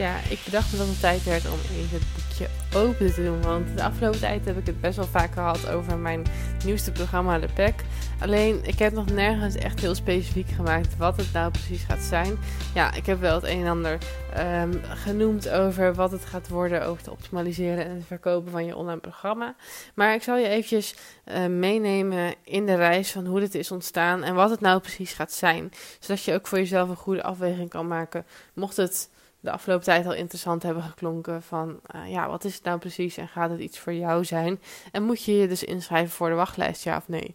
Ja, ik bedacht me dat het tijd werd om even het boekje open te doen. Want de afgelopen tijd heb ik het best wel vaak gehad over mijn nieuwste programma, De Pack. Alleen, ik heb nog nergens echt heel specifiek gemaakt wat het nou precies gaat zijn. Ja, ik heb wel het een en ander um, genoemd over wat het gaat worden, over het optimaliseren en het verkopen van je online programma. Maar ik zal je eventjes uh, meenemen in de reis van hoe dit is ontstaan en wat het nou precies gaat zijn. Zodat je ook voor jezelf een goede afweging kan maken, mocht het de afgelopen tijd al interessant hebben geklonken van uh, ja, wat is het nou precies en gaat het iets voor jou zijn? En moet je je dus inschrijven voor de wachtlijst, ja of nee?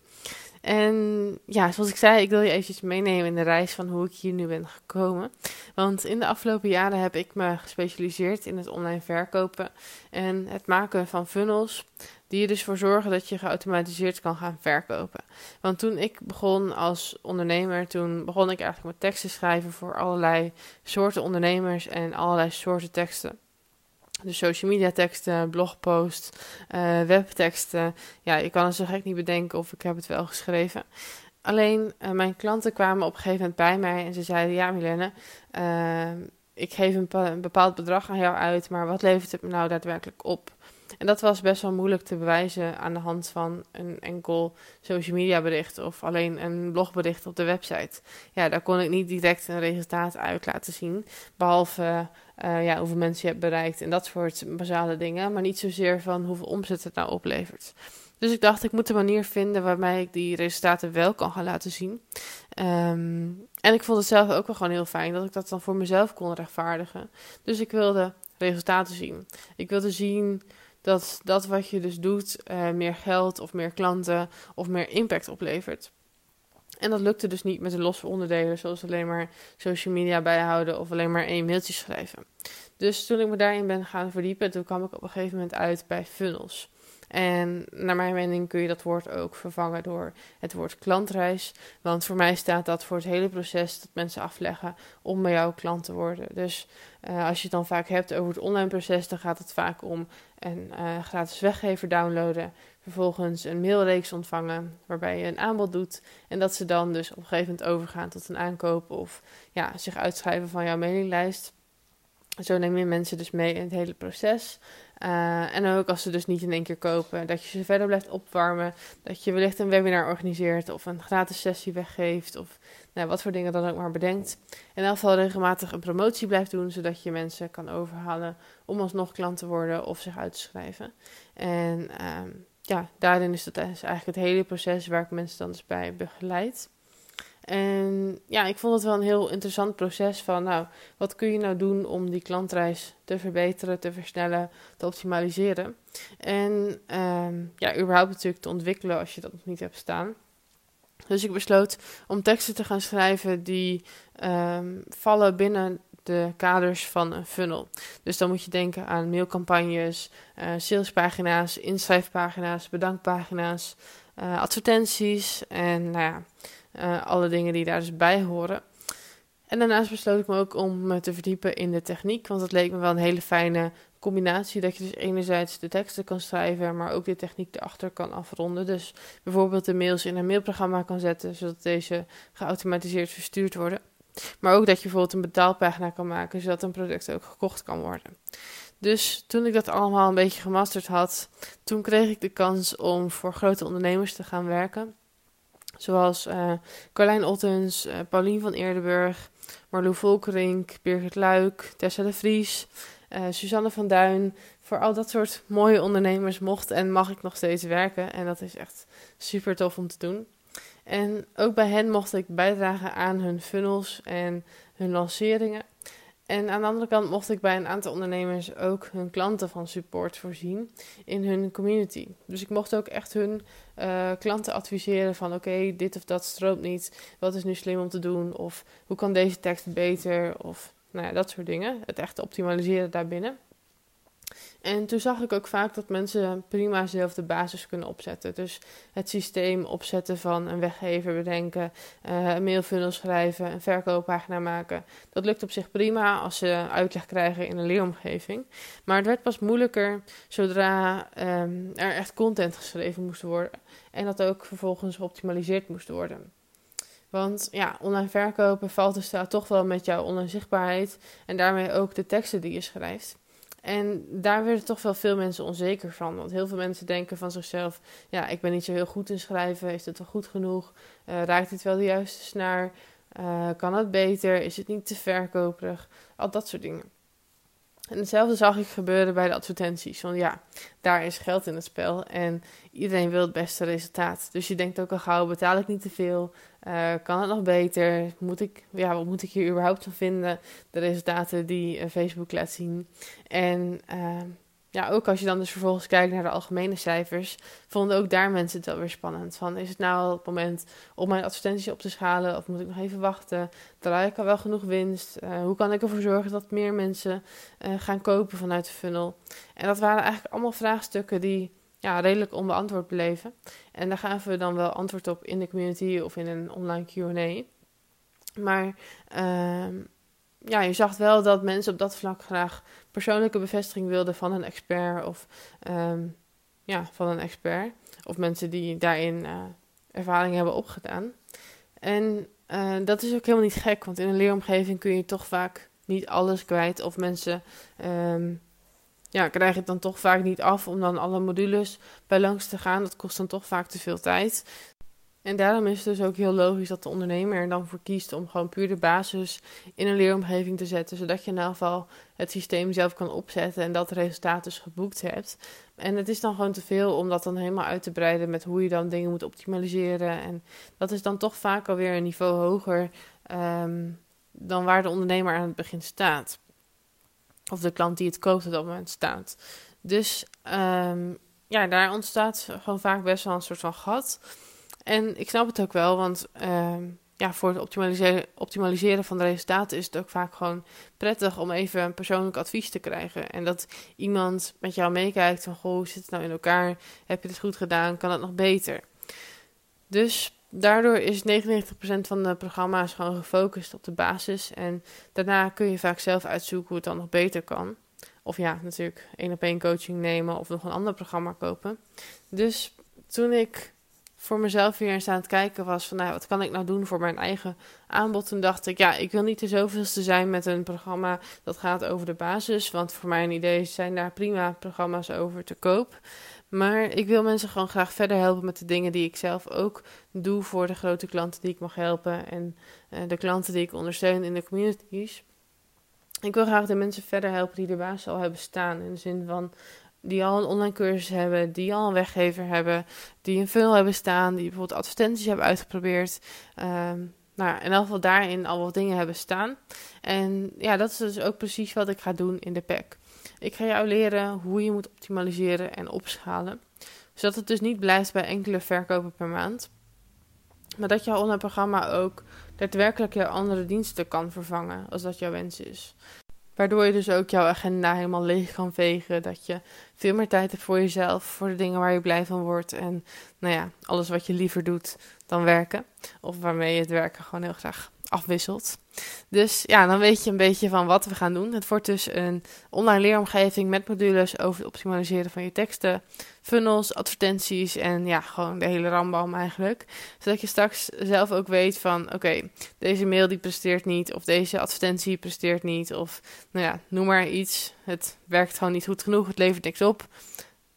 En ja, zoals ik zei, ik wil je eventjes meenemen in de reis van hoe ik hier nu ben gekomen. Want in de afgelopen jaren heb ik me gespecialiseerd in het online verkopen en het maken van funnels. Die er dus voor zorgen dat je geautomatiseerd kan gaan verkopen. Want toen ik begon als ondernemer, toen begon ik eigenlijk met teksten schrijven voor allerlei soorten ondernemers en allerlei soorten teksten. Dus social media teksten, blogposts, uh, webteksten. Ja, je kan het zo gek niet bedenken of ik heb het wel geschreven. Alleen uh, mijn klanten kwamen op een gegeven moment bij mij en ze zeiden: Ja, Milene, uh, ik geef een, een, bepaald bedrag aan jou uit, maar wat levert het me nou daadwerkelijk op? En dat was best wel moeilijk te bewijzen aan de hand van een enkel social media bericht of alleen een blogbericht op de website. Ja, daar kon ik niet direct een resultaat uit laten zien, behalve uh, ja, hoeveel mensen je hebt bereikt en dat soort basale dingen, maar niet zozeer van hoeveel omzet het nou oplevert. Dus ik dacht, ik moet een manier vinden waarmee ik die resultaten wel kan gaan laten zien. Um, en ik vond het zelf ook wel gewoon heel fijn dat ik dat dan voor mezelf kon rechtvaardigen. Dus ik wilde resultaten zien. Ik wilde zien dat dat wat je dus doet uh, meer geld of meer klanten of meer impact oplevert. En dat lukte dus niet met de losse onderdelen, zoals alleen maar social media bijhouden of alleen maar één mailtje schrijven. Dus toen ik me daarin ben gaan verdiepen, toen kwam ik op een gegeven moment uit bij funnels. En naar mijn mening kun je dat woord ook vervangen door het woord klantreis. Want voor mij staat dat voor het hele proces dat mensen afleggen om bij jou klant te worden. Dus uh, als je het dan vaak hebt over het online proces, dan gaat het vaak om een uh, gratis weggever downloaden. Vervolgens een mailreeks ontvangen waarbij je een aanbod doet. En dat ze dan dus op een gegeven moment overgaan tot een aankoop of ja, zich uitschrijven van jouw mailinglijst. Zo neem je mensen dus mee in het hele proces. Uh, en ook als ze dus niet in één keer kopen, dat je ze verder blijft opwarmen. Dat je wellicht een webinar organiseert of een gratis sessie weggeeft. Of nou, wat voor dingen dan ook maar bedenkt. In elk geval regelmatig een promotie blijft doen, zodat je mensen kan overhalen om alsnog klant te worden of zich uit te schrijven. En uh, ja, daarin is dat dus eigenlijk het hele proces waar ik mensen dan dus bij begeleid. En ja, ik vond het wel een heel interessant proces van, nou, wat kun je nou doen om die klantreis te verbeteren, te versnellen, te optimaliseren. En um, ja, überhaupt natuurlijk te ontwikkelen als je dat nog niet hebt staan. Dus ik besloot om teksten te gaan schrijven die um, vallen binnen de kaders van een funnel. Dus dan moet je denken aan mailcampagnes, uh, salespagina's, inschrijfpagina's, bedankpagina's, uh, advertenties en nou ja, uh, alle dingen die daar dus bij horen. En daarnaast besloot ik me ook om me te verdiepen in de techniek, want het leek me wel een hele fijne combinatie dat je dus enerzijds de teksten kan schrijven, maar ook de techniek erachter kan afronden. Dus bijvoorbeeld de mails in een mailprogramma kan zetten, zodat deze geautomatiseerd verstuurd worden. Maar ook dat je bijvoorbeeld een betaalpagina kan maken, zodat een product ook gekocht kan worden. Dus toen ik dat allemaal een beetje gemasterd had, toen kreeg ik de kans om voor grote ondernemers te gaan werken. Zoals uh, Carlijn Ottens, uh, Paulien van Eerdenburg, Marlou Volkerink, Birgit Luik, Tessa de Vries, uh, Suzanne van Duin. Voor al dat soort mooie ondernemers mocht en mag ik nog steeds werken. En dat is echt super tof om te doen. En ook bij hen mocht ik bijdragen aan hun funnels en hun lanceringen. En aan de andere kant mocht ik bij een aantal ondernemers ook hun klanten van support voorzien in hun community. Dus ik mocht ook echt hun uh, klanten adviseren van oké, dit of dat stroomt niet. Wat is nu slim om te doen? Of hoe kan deze tekst beter? Of nou ja, dat soort dingen. Het echt optimaliseren daarbinnen. En toen zag ik ook vaak dat mensen prima zelf de basis kunnen opzetten. Dus het systeem opzetten van een weggever bedenken, uh, een mailfunnel schrijven, een verkooppagina maken. Dat lukt op zich prima als ze uitleg krijgen in een leeromgeving. Maar het werd pas moeilijker zodra um, er echt content geschreven moest worden. En dat ook vervolgens geoptimaliseerd moest worden. Want ja, online verkopen valt dus staat toch wel met jouw online zichtbaarheid en daarmee ook de teksten die je schrijft. En daar werden toch wel veel mensen onzeker van. Want heel veel mensen denken van zichzelf: ja, ik ben niet zo heel goed in schrijven. Is het wel goed genoeg? Uh, raakt het wel de juiste snaar? Uh, kan het beter? Is het niet te verkoperig? Al dat soort dingen. En hetzelfde zag ik gebeuren bij de advertenties. Want ja, daar is geld in het spel en iedereen wil het beste resultaat. Dus je denkt ook al gauw, betaal ik niet te veel? Uh, kan het nog beter? Moet ik, ja, wat moet ik hier überhaupt van vinden? De resultaten die uh, Facebook laat zien. En uh, ja, ook als je dan dus vervolgens kijkt naar de algemene cijfers, vonden ook daar mensen het wel weer spannend. Van is het nou het moment om mijn advertenties op te schalen of moet ik nog even wachten? Draai ik al wel genoeg winst? Uh, hoe kan ik ervoor zorgen dat meer mensen uh, gaan kopen vanuit de funnel? En dat waren eigenlijk allemaal vraagstukken die ja, redelijk onbeantwoord bleven. En daar gaven we dan wel antwoord op in de community of in een online QA. Maar uh, ja, je zag wel dat mensen op dat vlak graag persoonlijke bevestiging wilden van een expert of um, ja, van een expert. Of mensen die daarin uh, ervaring hebben opgedaan. En uh, dat is ook helemaal niet gek, want in een leeromgeving kun je toch vaak niet alles kwijt. Of mensen um, ja, krijgen het dan toch vaak niet af om dan alle modules bij langs te gaan. Dat kost dan toch vaak te veel tijd. En daarom is het dus ook heel logisch dat de ondernemer er dan voor kiest om gewoon puur de basis in een leeromgeving te zetten, zodat je in ieder geval het systeem zelf kan opzetten en dat resultaat dus geboekt hebt. En het is dan gewoon te veel om dat dan helemaal uit te breiden met hoe je dan dingen moet optimaliseren. En dat is dan toch vaak alweer een niveau hoger um, dan waar de ondernemer aan het begin staat. Of de klant die het koopt op dat moment staat. Dus um, ja, daar ontstaat gewoon vaak best wel een soort van gat. En ik snap het ook wel, want uh, ja, voor het optimaliseren, optimaliseren van de resultaten is het ook vaak gewoon prettig om even een persoonlijk advies te krijgen. En dat iemand met jou meekijkt van, goh, hoe zit het nou in elkaar? Heb je het goed gedaan? Kan het nog beter? Dus daardoor is 99% van de programma's gewoon gefocust op de basis. En daarna kun je vaak zelf uitzoeken hoe het dan nog beter kan. Of ja, natuurlijk één op één coaching nemen of nog een ander programma kopen. Dus toen ik voor mezelf weer eens aan het kijken was van, nou, wat kan ik nou doen voor mijn eigen aanbod? Toen dacht ik, ja, ik wil niet de zoveelste zijn met een programma dat gaat over de basis, want voor mijn idee zijn daar prima programma's over te koop. Maar ik wil mensen gewoon graag verder helpen met de dingen die ik zelf ook doe voor de grote klanten die ik mag helpen en uh, de klanten die ik ondersteun in de communities. Ik wil graag de mensen verder helpen die de basis al hebben staan. In de zin van die al een online cursus hebben, die al een weggever hebben, die een funnel hebben staan, die bijvoorbeeld advertenties hebben uitgeprobeerd. Um, nou, in elk geval daarin al wat dingen hebben staan. En ja, dat is dus ook precies wat ik ga doen in de pack. Ik ga jou leren hoe je moet optimaliseren en opschalen. Zodat het dus niet blijft bij enkele verkopen per maand. Maar dat jouw online programma ook daadwerkelijk jouw andere diensten kan vervangen, als dat jouw wens is. Waardoor je dus ook jouw agenda helemaal leeg kan vegen. Dat je veel meer tijd hebt voor jezelf, voor de dingen waar je blij van wordt. En nou ja, alles wat je liever doet dan werken. Of waarmee je het werken gewoon heel graag afwisselt. Dus ja, dan weet je een beetje van wat we gaan doen. Het wordt dus een online leeromgeving met modules over het optimaliseren van je teksten, funnels, advertenties en ja, gewoon de hele rambam eigenlijk. Zodat je straks zelf ook weet van oké, deze mail die presteert niet of deze advertentie presteert niet of nou ja, noem maar iets. Het werkt gewoon niet goed genoeg, het levert niks op.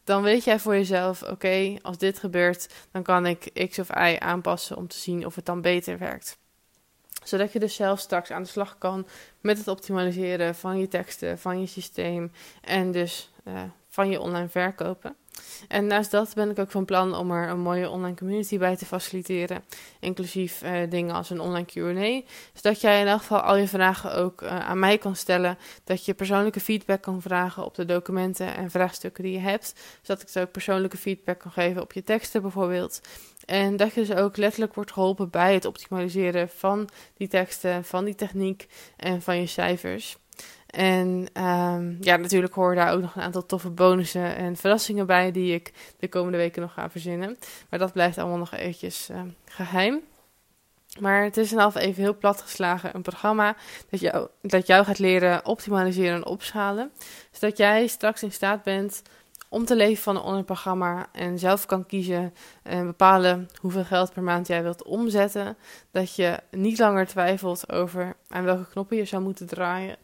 Dan weet jij voor jezelf, oké, als dit gebeurt, dan kan ik X of Y aanpassen om te zien of het dan beter werkt zodat je dus zelf straks aan de slag kan met het optimaliseren van je teksten, van je systeem en dus uh, van je online verkopen. En naast dat ben ik ook van plan om er een mooie online community bij te faciliteren. Inclusief uh, dingen als een online QA. Zodat jij in elk geval al je vragen ook uh, aan mij kan stellen. Dat je persoonlijke feedback kan vragen op de documenten en vraagstukken die je hebt. Zodat ik ook persoonlijke feedback kan geven op je teksten bijvoorbeeld. En dat je dus ook letterlijk wordt geholpen bij het optimaliseren van die teksten, van die techniek en van je cijfers. En um, ja, natuurlijk horen daar ook nog een aantal toffe bonussen en verrassingen bij die ik de komende weken nog ga verzinnen. Maar dat blijft allemaal nog eventjes uh, geheim. Maar het is een half even heel plat geslagen een programma dat jou, dat jou gaat leren optimaliseren en opschalen. Zodat jij straks in staat bent om te leven van een online programma en zelf kan kiezen en bepalen hoeveel geld per maand jij wilt omzetten. Dat je niet langer twijfelt over aan welke knoppen je zou moeten draaien.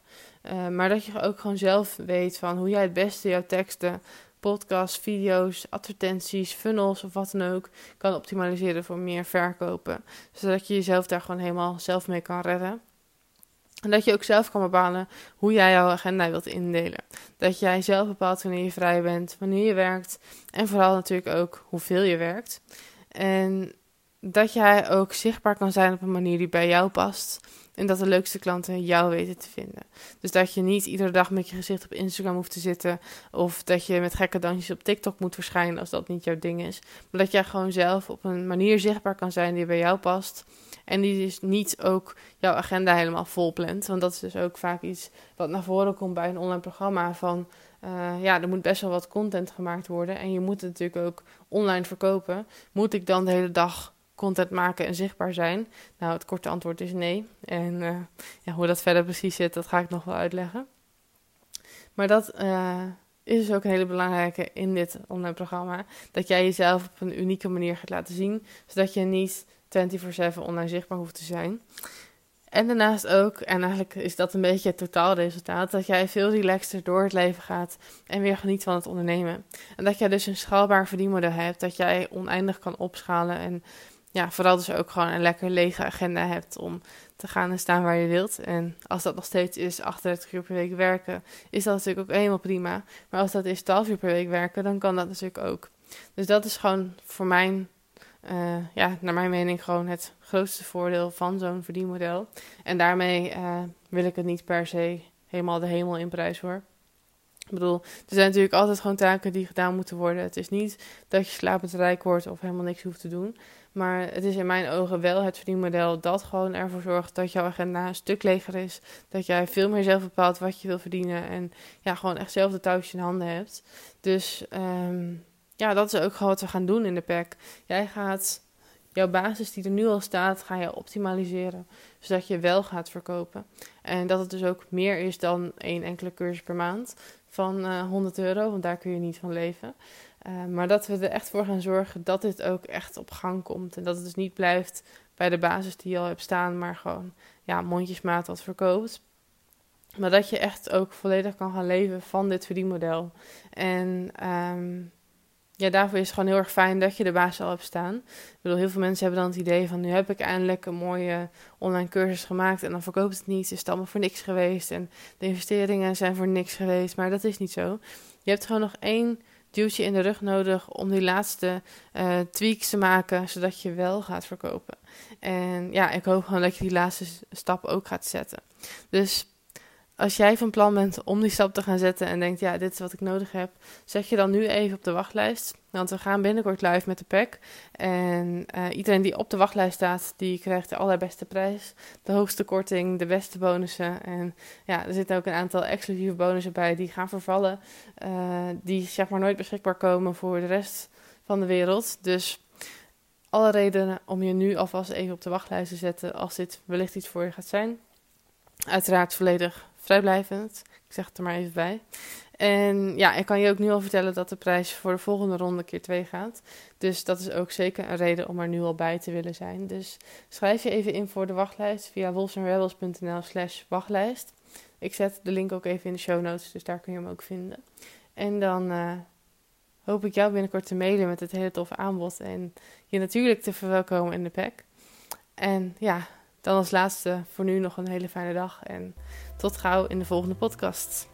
Uh, maar dat je ook gewoon zelf weet van hoe jij het beste jouw teksten, podcasts, video's, advertenties, funnels of wat dan ook kan optimaliseren voor meer verkopen. Zodat je jezelf daar gewoon helemaal zelf mee kan redden. En dat je ook zelf kan bepalen hoe jij jouw agenda wilt indelen. Dat jij zelf bepaalt wanneer je vrij bent, wanneer je werkt en vooral natuurlijk ook hoeveel je werkt. En dat jij ook zichtbaar kan zijn op een manier die bij jou past. En dat de leukste klanten jou weten te vinden. Dus dat je niet iedere dag met je gezicht op Instagram hoeft te zitten. Of dat je met gekke dansjes op TikTok moet verschijnen als dat niet jouw ding is. Maar dat jij gewoon zelf op een manier zichtbaar kan zijn die bij jou past. En die dus niet ook jouw agenda helemaal vol plant. Want dat is dus ook vaak iets wat naar voren komt bij een online programma. Van uh, ja, er moet best wel wat content gemaakt worden. En je moet het natuurlijk ook online verkopen. Moet ik dan de hele dag content maken en zichtbaar zijn? Nou, het korte antwoord is nee. En uh, ja, hoe dat verder precies zit, dat ga ik nog wel uitleggen. Maar dat uh, is dus ook een hele belangrijke in dit online programma. Dat jij jezelf op een unieke manier gaat laten zien. Zodat je niet 24/7 online zichtbaar hoeft te zijn. En daarnaast ook, en eigenlijk is dat een beetje het totaalresultaat, dat jij veel relaxter door het leven gaat en weer geniet van het ondernemen. En dat jij dus een schaalbaar verdienmodel hebt, dat jij oneindig kan opschalen en ja, vooral dus ook gewoon een lekker lege agenda hebt om te gaan en staan waar je wilt. En als dat nog steeds is 38 uur per week werken, is dat natuurlijk ook helemaal prima. Maar als dat is 12 uur per week werken, dan kan dat natuurlijk ook. Dus dat is gewoon voor mijn uh, ja, naar mijn mening gewoon het grootste voordeel van zo'n verdienmodel. En daarmee uh, wil ik het niet per se helemaal de hemel in prijs hoor. Ik bedoel, er zijn natuurlijk altijd gewoon taken die gedaan moeten worden. Het is niet dat je slapend rijk wordt of helemaal niks hoeft te doen. Maar het is in mijn ogen wel het verdienmodel dat gewoon ervoor zorgt dat jouw agenda een stuk leger is. Dat jij veel meer zelf bepaalt wat je wil verdienen. En ja, gewoon echt zelf de touwtjes in handen hebt. Dus um, ja, dat is ook gewoon wat we gaan doen in de pack. Jij gaat jouw basis die er nu al staat, ga je optimaliseren. Zodat je wel gaat verkopen. En dat het dus ook meer is dan één enkele cursus per maand van uh, eh, 100 euro, want daar kun je niet van leven. Uh, maar dat we er echt voor gaan zorgen dat dit ook echt op gang komt. En dat het dus niet blijft bij de basis die je al hebt staan, maar gewoon ja, mondjesmaat wat verkoopt. Maar dat je echt ook volledig kan gaan leven van dit verdienmodel. En um, ja, daarvoor is het gewoon heel erg fijn dat je de basis al hebt staan. Ik bedoel, heel veel mensen hebben dan het idee van... nu heb ik eindelijk een mooie online cursus gemaakt... en dan verkoopt het niet, is het allemaal voor niks geweest... en de investeringen zijn voor niks geweest, maar dat is niet zo. Je hebt gewoon nog één duwtje in de rug nodig... om die laatste uh, tweaks te maken, zodat je wel gaat verkopen. En ja, ik hoop gewoon dat je die laatste stap ook gaat zetten. Dus als jij van plan bent om die stap te gaan zetten en denkt, ja, dit is wat ik nodig heb, zet je dan nu even op de wachtlijst. Want we gaan binnenkort live met de pack. En uh, iedereen die op de wachtlijst staat, die krijgt de allerbeste prijs, de hoogste korting, de beste bonussen. En ja, er zitten ook een aantal exclusieve bonussen bij die gaan vervallen, uh, die zeg maar nooit beschikbaar komen voor de rest van de wereld. Dus alle redenen om je nu alvast even op de wachtlijst te zetten als dit wellicht iets voor je gaat zijn. Uiteraard volledig vrijblijvend. Ik zeg het er maar even bij. En ja, ik kan je ook nu al vertellen dat de prijs voor de volgende ronde keer 2 gaat. Dus dat is ook zeker een reden om er nu al bij te willen zijn. Dus schrijf je even in voor de wachtlijst via wolfsandrebels.nl slash wachtlijst. Ik zet de link ook even in de show notes, dus daar kun je hem ook vinden. En dan uh, hoop ik jou binnenkort te mailen met het hele toffe aanbod. En je natuurlijk te verwelkomen in de pack. En ja, dan als laatste voor nu nog een hele fijne dag en tot gauw in de volgende podcast.